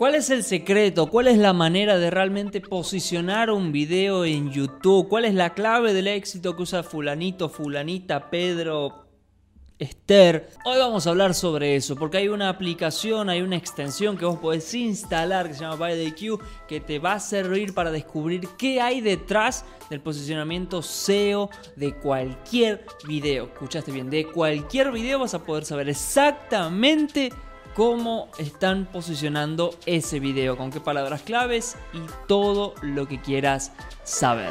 ¿Cuál es el secreto? ¿Cuál es la manera de realmente posicionar un video en YouTube? ¿Cuál es la clave del éxito que usa fulanito, fulanita, Pedro, Esther? Hoy vamos a hablar sobre eso, porque hay una aplicación, hay una extensión que vos podés instalar que se llama ByDQ, que te va a servir para descubrir qué hay detrás del posicionamiento SEO de cualquier video. Escuchaste bien, de cualquier video vas a poder saber exactamente cómo están posicionando ese video, con qué palabras claves y todo lo que quieras saber.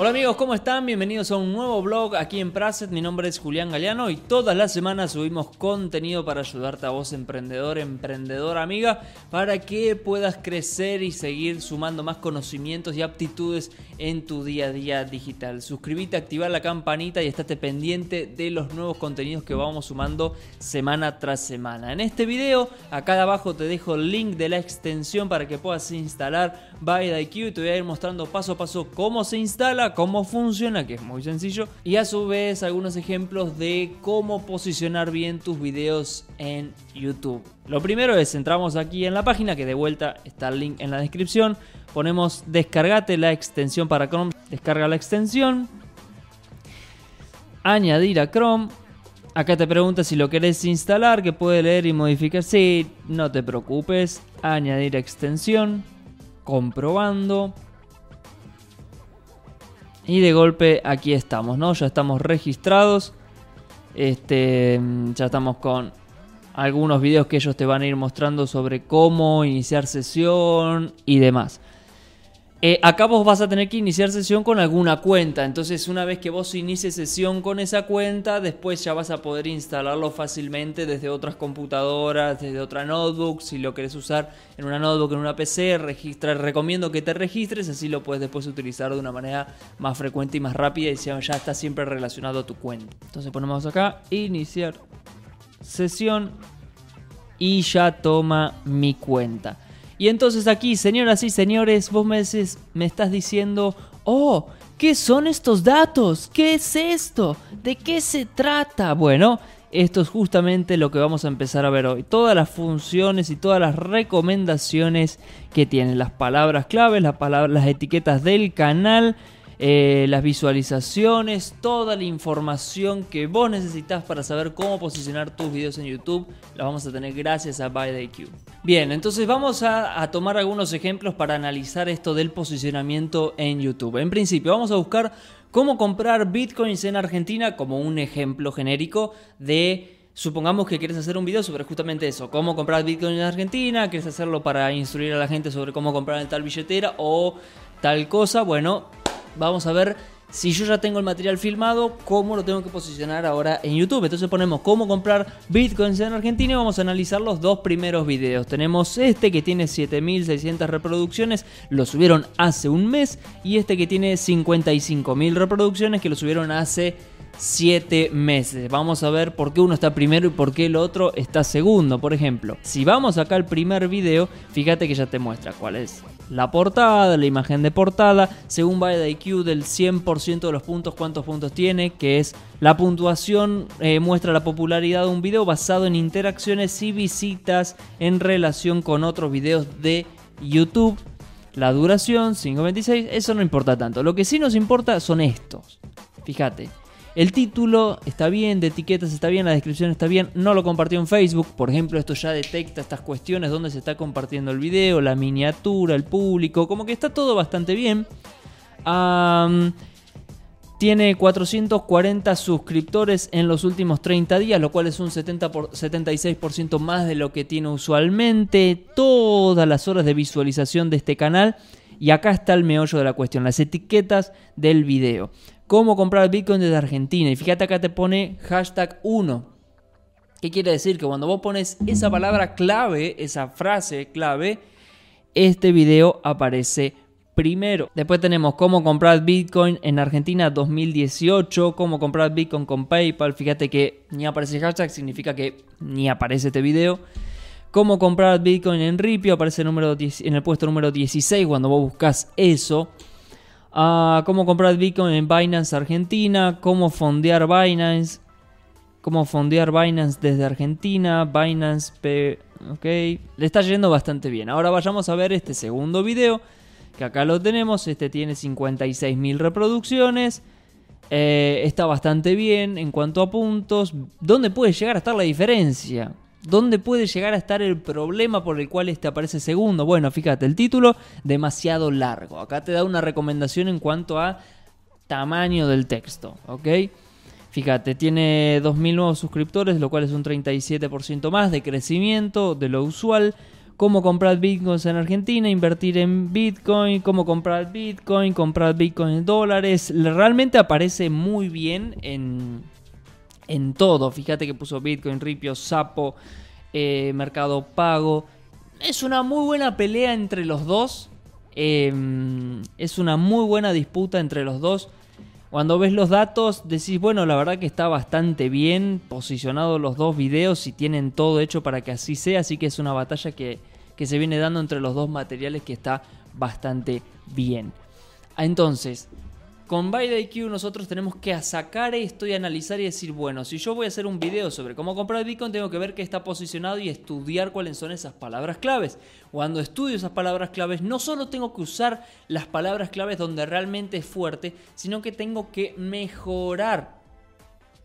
Hola amigos, ¿cómo están? Bienvenidos a un nuevo blog aquí en Praset. Mi nombre es Julián Galeano y todas las semanas subimos contenido para ayudarte a vos, emprendedor, emprendedora, amiga, para que puedas crecer y seguir sumando más conocimientos y aptitudes en tu día a día digital. Suscríbete, activa la campanita y estate pendiente de los nuevos contenidos que vamos sumando semana tras semana. En este video, acá abajo te dejo el link de la extensión para que puedas instalar ByDIQ y te voy a ir mostrando paso a paso cómo se instala cómo funciona, que es muy sencillo, y a su vez algunos ejemplos de cómo posicionar bien tus videos en YouTube. Lo primero es, entramos aquí en la página, que de vuelta está el link en la descripción, ponemos descargate la extensión para Chrome, descarga la extensión, añadir a Chrome, Acá te pregunta si lo querés instalar, que puede leer y modificar. Sí, no te preocupes. Añadir extensión. Comprobando. Y de golpe aquí estamos, ¿no? Ya estamos registrados. Este, ya estamos con algunos videos que ellos te van a ir mostrando sobre cómo iniciar sesión y demás. Eh, acá vos vas a tener que iniciar sesión con alguna cuenta. Entonces, una vez que vos inicies sesión con esa cuenta, después ya vas a poder instalarlo fácilmente desde otras computadoras, desde otra notebook. Si lo querés usar en una notebook, en una PC, registra, recomiendo que te registres. Así lo puedes después utilizar de una manera más frecuente y más rápida. Y ya está siempre relacionado a tu cuenta. Entonces, ponemos acá iniciar sesión y ya toma mi cuenta. Y entonces aquí, señoras y señores, vos me, me estás diciendo, oh, ¿qué son estos datos? ¿Qué es esto? ¿De qué se trata? Bueno, esto es justamente lo que vamos a empezar a ver hoy. Todas las funciones y todas las recomendaciones que tienen. Las palabras claves, las, palabras, las etiquetas del canal eh, las visualizaciones, toda la información que vos necesitas para saber cómo posicionar tus videos en YouTube, la vamos a tener gracias a ByDQ. Bien, entonces vamos a, tomar algunos ejemplos para analizar esto del posicionamiento en YouTube. En principio, vamos a buscar cómo comprar bitcoins en Argentina como un ejemplo genérico de Supongamos que quieres hacer un video sobre justamente eso, cómo comprar Bitcoin en Argentina, quieres hacerlo para instruir a la gente sobre cómo comprar en tal billetera o tal cosa. Bueno, vamos a ver si yo ya tengo el material filmado, cómo lo tengo que posicionar ahora en YouTube. Entonces ponemos cómo comprar bitcoins en Argentina y vamos a analizar los dos primeros videos. Tenemos este que tiene 7600 reproducciones, lo subieron hace un mes, y este que tiene 55.000 reproducciones que lo subieron hace 7 meses. Vamos a ver por qué uno está primero y por qué el otro está segundo. Por ejemplo, si vamos acá al primer video, fíjate que ya te muestra cuál es la portada, la imagen de portada, según IQ del 100% de los puntos, cuántos puntos tiene, que es la puntuación, eh, muestra la popularidad de un video basado en interacciones y visitas en relación con otros videos de YouTube. La duración, 5.26, eso no importa tanto. Lo que sí nos importa son estos. Fíjate, el título está bien, de etiquetas está bien, la descripción está bien, no lo compartió en Facebook, por ejemplo, esto ya detecta estas cuestiones donde se está compartiendo el video, la miniatura, el público, como que está todo bastante bien. tiene 440 suscriptores en los últimos 30 días, lo cual es un 70 por, 76% más de lo que tiene usualmente. Todas las horas de visualización de este canal. Y acá está el meollo de la cuestión, las etiquetas del video cómo comprar Bitcoin desde Argentina. Y fíjate acá te pone hashtag 1. ¿Qué quiere decir? Que cuando vos pones esa palabra clave, esa frase clave, este video aparece primero. Después tenemos cómo comprar Bitcoin en Argentina 2018, cómo comprar Bitcoin con PayPal. Fíjate que ni aparece hashtag, significa que ni aparece este video. Cómo comprar Bitcoin en Ripio, aparece en el puesto número 16 cuando vos buscas eso cómo comprar Bitcoin en Binance Argentina, cómo fondear Binance, cómo fondear Binance desde Argentina, Binance Ok, le está yendo bastante bien. Ahora vayamos a ver este segundo video, que acá lo tenemos. Este tiene 56.000 reproducciones. Eh, está bastante bien en cuanto a puntos. ¿Dónde puede llegar a estar la diferencia? ¿Dónde puede llegar a estar el problema por el cual este aparece segundo? Bueno, fíjate, el título demasiado largo. Acá te da una recomendación en cuanto a tamaño del texto, ¿ok? Fíjate, tiene 2.000 nuevos suscriptores, lo cual es un 37% más de crecimiento de lo usual. Cómo comprar bitcoins en Argentina, invertir en bitcoin, cómo comprar bitcoin, comprar bitcoin en dólares. Realmente aparece muy bien en, en todo. Fíjate que puso bitcoin, ripio, sapo, eh, mercado pago. Es una muy buena pelea entre los dos. Em, es una muy buena disputa entre los dos. Cuando ves los datos decís, bueno, la verdad que está bastante bien posicionado los dos videos y tienen todo hecho para que así sea, así que es una batalla que, que se viene dando entre los dos materiales que está bastante bien. Entonces, con ByteIQ nosotros tenemos que sacar esto y analizar y decir, bueno, si yo voy a hacer un video sobre cómo comprar Bitcoin, tengo que ver qué está posicionado y estudiar cuáles son esas palabras claves. Cuando estudio esas palabras claves, no solo tengo que usar las palabras claves donde realmente es fuerte, sino que tengo que mejorar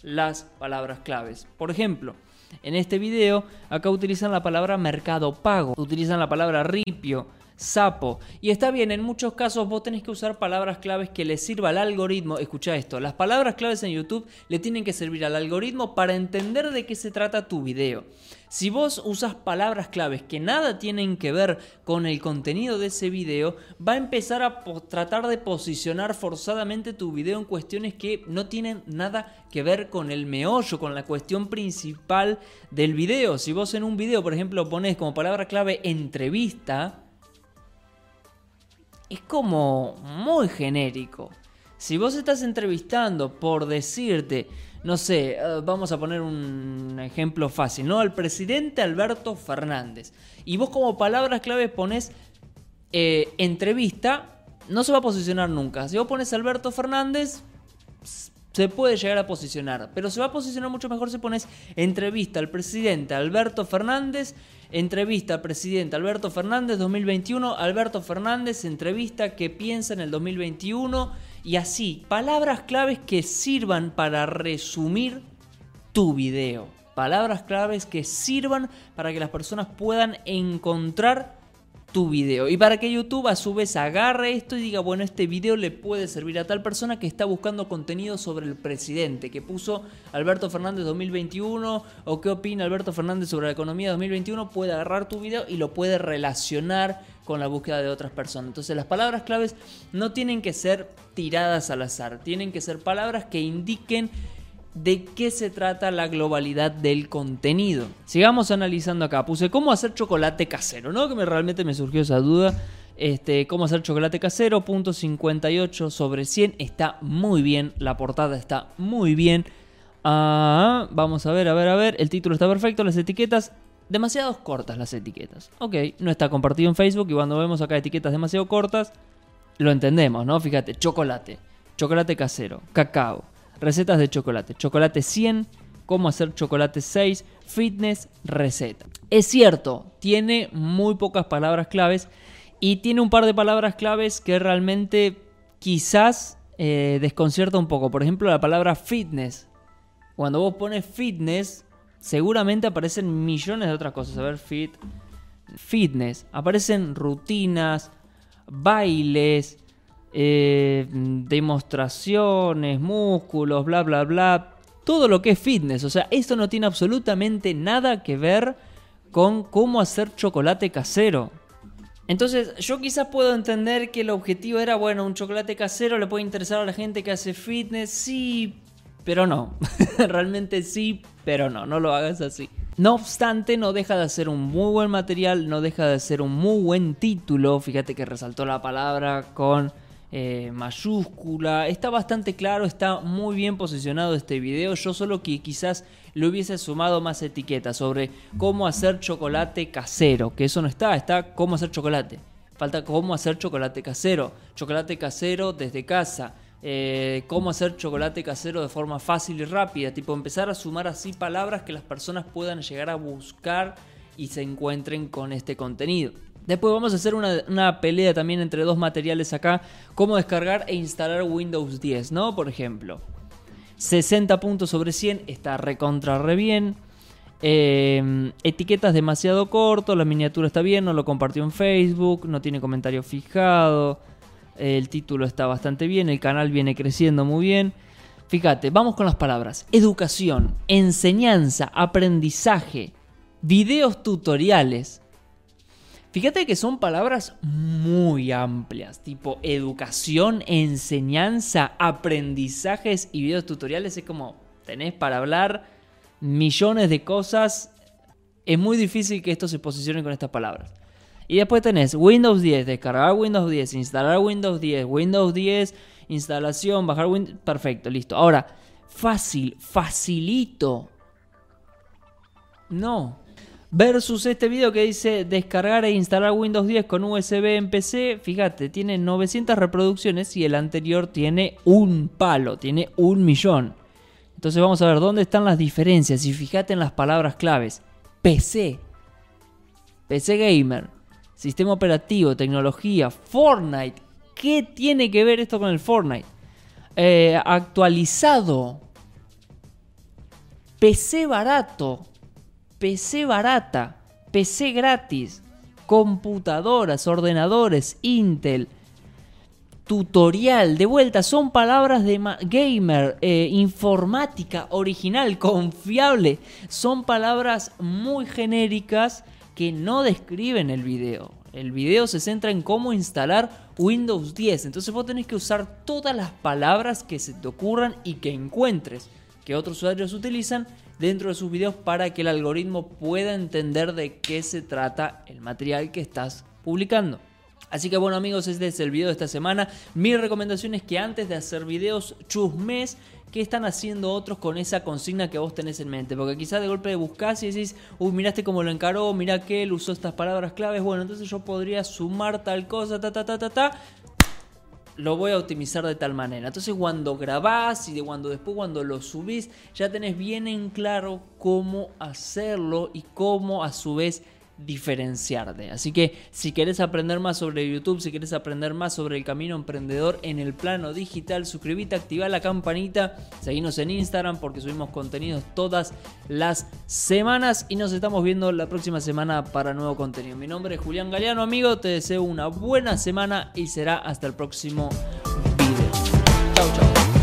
las palabras claves. Por ejemplo, en este video, acá utilizan la palabra mercado pago, utilizan la palabra ripio, sapo. Y está bien, en muchos casos vos tenés que usar palabras claves que le sirva al algoritmo. Escucha esto, las palabras claves en YouTube le tienen que servir al algoritmo para entender de qué se trata tu video. Si vos usas palabras claves que nada tienen que ver con el contenido de ese video, va a empezar a tratar de posicionar forzadamente tu video en cuestiones que no tienen nada que ver con el meollo, con la cuestión principal del video. Si vos en un video, por ejemplo, pones como palabra clave entrevista, es como muy genérico. Si vos estás entrevistando por decirte, no sé, eh, vamos a poner un ejemplo fácil, ¿no? Al presidente Alberto Fernández. Y vos como palabras clave pones eh, entrevista, no se va a posicionar nunca. Si vos pones Alberto Fernández, se puede llegar a posicionar. Pero se va a posicionar mucho mejor si pones entrevista al presidente Alberto Fernández Entrevista presidente Alberto Fernández 2021. Alberto Fernández entrevista qué piensa en el 2021. Y así, palabras claves que sirvan para resumir tu video. Palabras claves que sirvan para que las personas puedan encontrar tu video. Y para que YouTube a su vez agarre esto y diga, bueno, este video le puede servir a tal persona que está buscando contenido sobre el presidente, que puso Alberto Fernández 2021 o qué opina Alberto Fernández sobre la economía 2021, puede agarrar tu video y lo puede relacionar con la búsqueda de otras personas. Entonces las palabras claves no tienen que ser tiradas al azar, tienen que ser palabras que indiquen de qué se trata la globalidad del contenido. Sigamos analizando acá. Puse cómo hacer chocolate casero, ¿no? Que me, realmente me surgió esa duda. Este, cómo hacer chocolate casero, punto 58 sobre 100. Está muy bien, la portada está muy bien. Ah, vamos a ver, a ver, a ver. El título está perfecto, las etiquetas demasiado cortas las etiquetas. Ok, no está compartido en Facebook y cuando vemos acá etiquetas demasiado cortas, lo entendemos, ¿no? Fíjate, chocolate, chocolate casero, cacao, recetas de chocolate, chocolate 100, cómo hacer chocolate 6, fitness, receta. Es cierto, tiene muy pocas palabras claves y tiene un par de palabras claves que realmente quizás eh, desconcierta un poco. Por ejemplo, la palabra fitness. Cuando vos pones fitness, seguramente aparecen millones de otras cosas. A ver, fit, fitness. Aparecen rutinas, bailes, eh, demostraciones, músculos, bla, bla, bla. Todo lo que es fitness. O sea, esto no tiene absolutamente nada que ver con cómo hacer chocolate casero. Entonces, yo quizás puedo entender que el objetivo era, bueno, un chocolate casero le puede interesar a la gente que hace fitness, sí, pero no. Realmente sí, pero no, no lo hagas así. No obstante, no deja de ser un muy buen material, no deja de ser un muy buen título. Fíjate que resaltó la palabra con eh, mayúscula. Está bastante claro, está muy bien posicionado este video. Yo solo que quizás le hubiese sumado más etiquetas sobre cómo hacer chocolate casero, que eso no está, está cómo hacer chocolate. Falta cómo hacer chocolate casero, chocolate casero desde casa. Eh, cómo hacer chocolate casero de forma fácil y rápida, tipo empezar a sumar así palabras que las personas puedan llegar a buscar y se encuentren con este contenido. Después vamos a hacer una, pelea también entre dos materiales acá, cómo descargar e instalar Windows 10, ¿no? Por ejemplo, 60 puntos sobre 100, está recontra re bien. Eh, etiquetas demasiado corto, la miniatura está bien, no lo compartió en Facebook, no tiene comentario fijado, el título está bastante bien, el canal viene creciendo muy bien. Fíjate, vamos con las palabras. Educación, enseñanza, aprendizaje, videos tutoriales, Fíjate que son palabras muy amplias, tipo educación, enseñanza, aprendizajes y videos tutoriales. Es como tenés para hablar millones de cosas. Es muy difícil que esto se posicione con estas palabras. Y después tenés Windows 10, descargar Windows 10, instalar Windows 10, Windows 10, instalación, bajar Windows. Perfecto, listo. Ahora, fácil, facilito. No, Versus este video que dice descargar e instalar Windows 10 con USB en PC. Fíjate, tiene 900 reproducciones y el anterior tiene un palo, tiene un millón. Entonces vamos a ver dónde están las diferencias y fíjate en las palabras claves. PC, PC Gamer, sistema operativo, tecnología, Fortnite. ¿Qué tiene que ver esto con el Fortnite? Eh, actualizado, PC barato, PC barata, PC gratis, computadoras, ordenadores, Intel, tutorial, de vuelta, son palabras de gamer, eh, informática, original, confiable, son palabras muy genéricas que no describen el video. El video se centra en cómo instalar Windows 10, entonces vos tenés que usar todas las palabras que se te ocurran y que encuentres que otros usuarios utilizan dentro de sus videos para que el algoritmo pueda entender de qué se trata el material que estás publicando. Así que bueno amigos, este es el video de esta semana. Mi recomendación es que antes de hacer videos chusmes qué están haciendo otros con esa consigna que vos tenés en mente. Porque quizás de golpe buscás y decís, uy, miraste cómo lo encaró, mira que él usó estas palabras claves. Bueno, entonces yo podría sumar tal cosa, ta, ta, ta, ta, ta lo voy a optimizar de tal manera. Entonces cuando grabás y de cuando después cuando lo subís, ya tenés bien en claro cómo hacerlo y cómo a su vez diferenciarte. Así que si querés aprender más sobre YouTube, si querés aprender más sobre el camino emprendedor en el plano digital, suscríbete, activa la campanita, seguinos en Instagram porque subimos contenidos todas las semanas y nos estamos viendo la próxima semana para nuevo contenido. Mi nombre es Julián Galeano, amigo, te deseo una buena semana y será hasta el próximo video. Chau, chau.